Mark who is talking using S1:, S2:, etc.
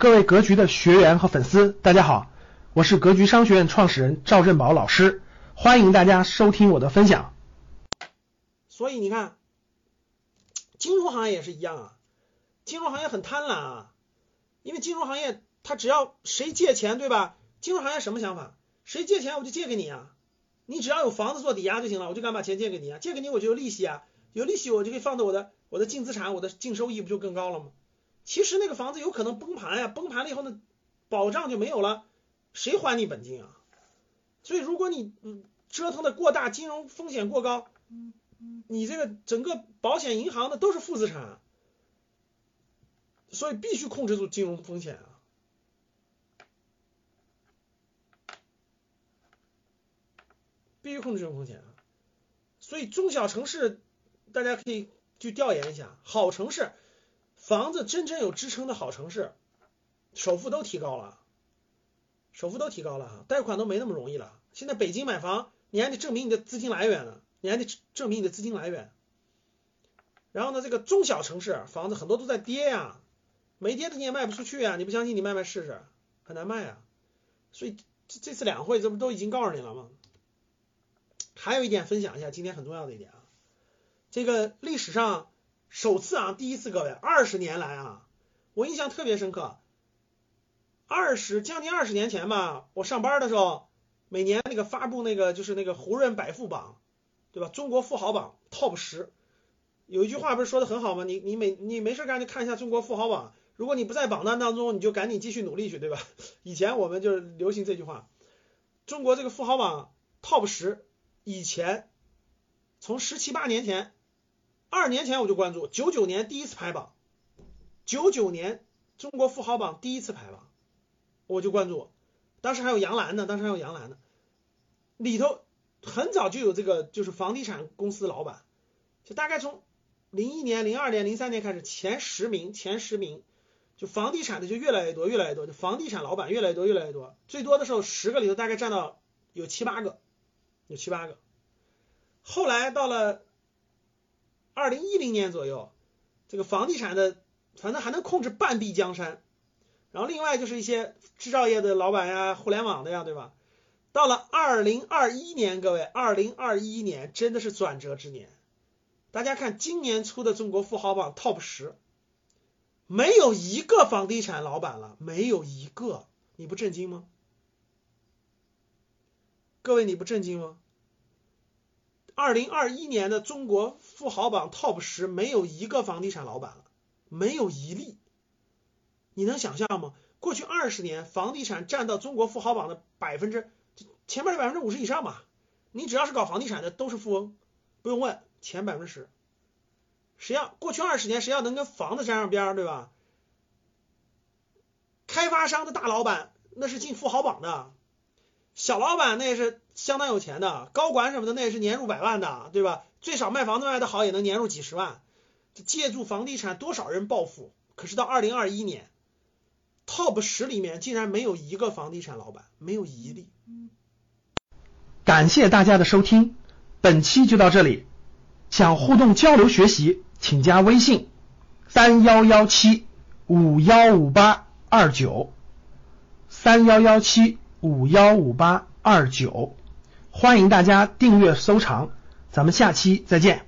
S1: 各位格局的学员和粉丝，大家好，我是格局商学院创始人赵振宝老师，欢迎大家收听我的分享。
S2: 所以你看，金融行业也是一样啊，金融行业很贪婪啊，因为金融行业它只要谁借钱，对吧？金融行业什么想法？谁借钱我就借给你啊，你只要有房子做抵押就行了，我就敢把钱借给你啊，借给你我就有利息啊，有利息我就可以放到我的我的净资产，我的净收益不就更高了吗？其实那个房子有可能崩盘呀，崩盘了以后呢，保障就没有了，谁还你本金啊？所以如果你折腾的过大，金融风险过高，你这个整个保险银行的都是负资产，所以必须控制住金融风险啊，必须控制金融风险啊。所以中小城市大家可以去调研一下，好城市。房子真正有支撑的好城市，首付都提高了，首付都提高了，贷款都没那么容易了。现在北京买房，你还得证明你的资金来源呢，你还得证明你的资金来源。然后呢，这个中小城市房子很多都在跌呀，没跌的你也卖不出去呀，你不相信你卖卖试试，很难卖啊。所以这这次两会这不都已经告诉你了吗？还有一点分享一下，今天很重要的一点啊，这个历史上。首次啊，第一次，各位，二十年来啊，我印象特别深刻。二十将近二十年前吧，我上班的时候，每年那个发布那个就是那个胡润百富榜，对吧？中国富豪榜 TOP 十，有一句话不是说的很好吗？你你每你没事干就看一下中国富豪榜，如果你不在榜单当中，你就赶紧继续努力去，对吧？以前我们就是流行这句话。中国这个富豪榜 TOP 十，以前从十七八年前。二年前我就关注，九九年第一次排榜，九九年中国富豪榜第一次排榜，我就关注，当时还有杨澜呢，当时还有杨澜呢，里头很早就有这个就是房地产公司老板，就大概从零一年、零二年、零三年开始，前十名前十名，就房地产的就越来越多，越来越多，就房地产老板越来越多，越来越多，最多的时候十个里头大概占到有七八个，有七八个，后来到了。二零一零年左右，这个房地产的反正还能控制半壁江山，然后另外就是一些制造业的老板呀、互联网的呀，对吧？到了二零二一年，各位，二零二一年真的是转折之年。大家看今年出的中国富豪榜 TOP 十，没有一个房地产老板了，没有一个，你不震惊吗？各位，你不震惊吗？二零二一年的中国富豪榜 TOP 十没有一个房地产老板了，没有一例。你能想象吗？过去二十年，房地产占到中国富豪榜的百分之前面的百分之五十以上吧。你只要是搞房地产的都是富翁，不用问，前百分之十。谁要过去二十年谁要能跟房子沾上边儿，对吧？开发商的大老板那是进富豪榜的。小老板那也是相当有钱的，高管什么的那也是年入百万的，对吧？最少卖房子卖的好也能年入几十万。借助房地产多少人暴富？可是到二零二一年，TOP 十里面竟然没有一个房地产老板，没有一例。
S1: 感谢大家的收听，本期就到这里。想互动交流学习，请加微信三幺幺七五幺五八二九三幺幺七。五幺五八二九，欢迎大家订阅收藏，咱们下期再见。